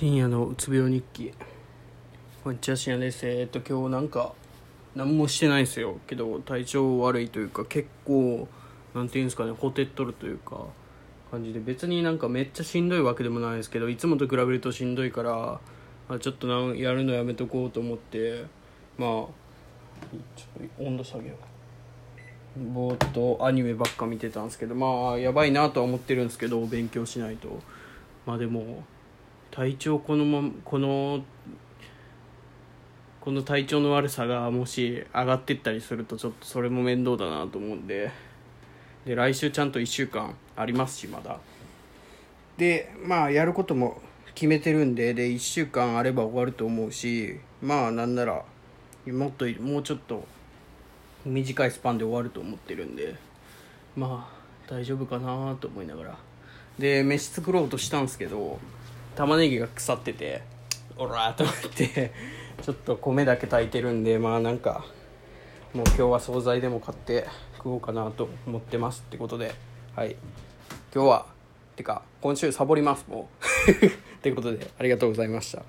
深夜のうつ病日記。こんにちは深夜です。えーっと今日なんか何もしてないですよ。けど体調悪いというか結構なんていうんですかねほてっとるというか感じで。別になんかめっちゃしんどいわけでもないですけどいつもと比べるとしんどいからあちょっとなんやるのやめとこうと思ってまあちょっと温度下げようぼーっとアニメばっか見てたんですけどまあやばいなとは思ってるんですけど勉強しないと。まあでも体調このままこのこの体調の悪さがもし上がってったりするとちょっとそれも面倒だなと思うんで。で来週ちゃんと1週間ありますしまだ。でまあやることも決めてるんでで1週間あれば終わると思うしまあなんならもっともうちょっと短いスパンで終わると思ってるんでまあ大丈夫かなと思いながら。で飯作ろうとしたんですけど玉ねぎが腐ってておらーと思ってちょっと米だけ炊いてるんでまあなんかもう今日は惣菜でも買って食おうかなと思ってますってことではい。今日はてか今週サボりますもう。ってことでありがとうございました。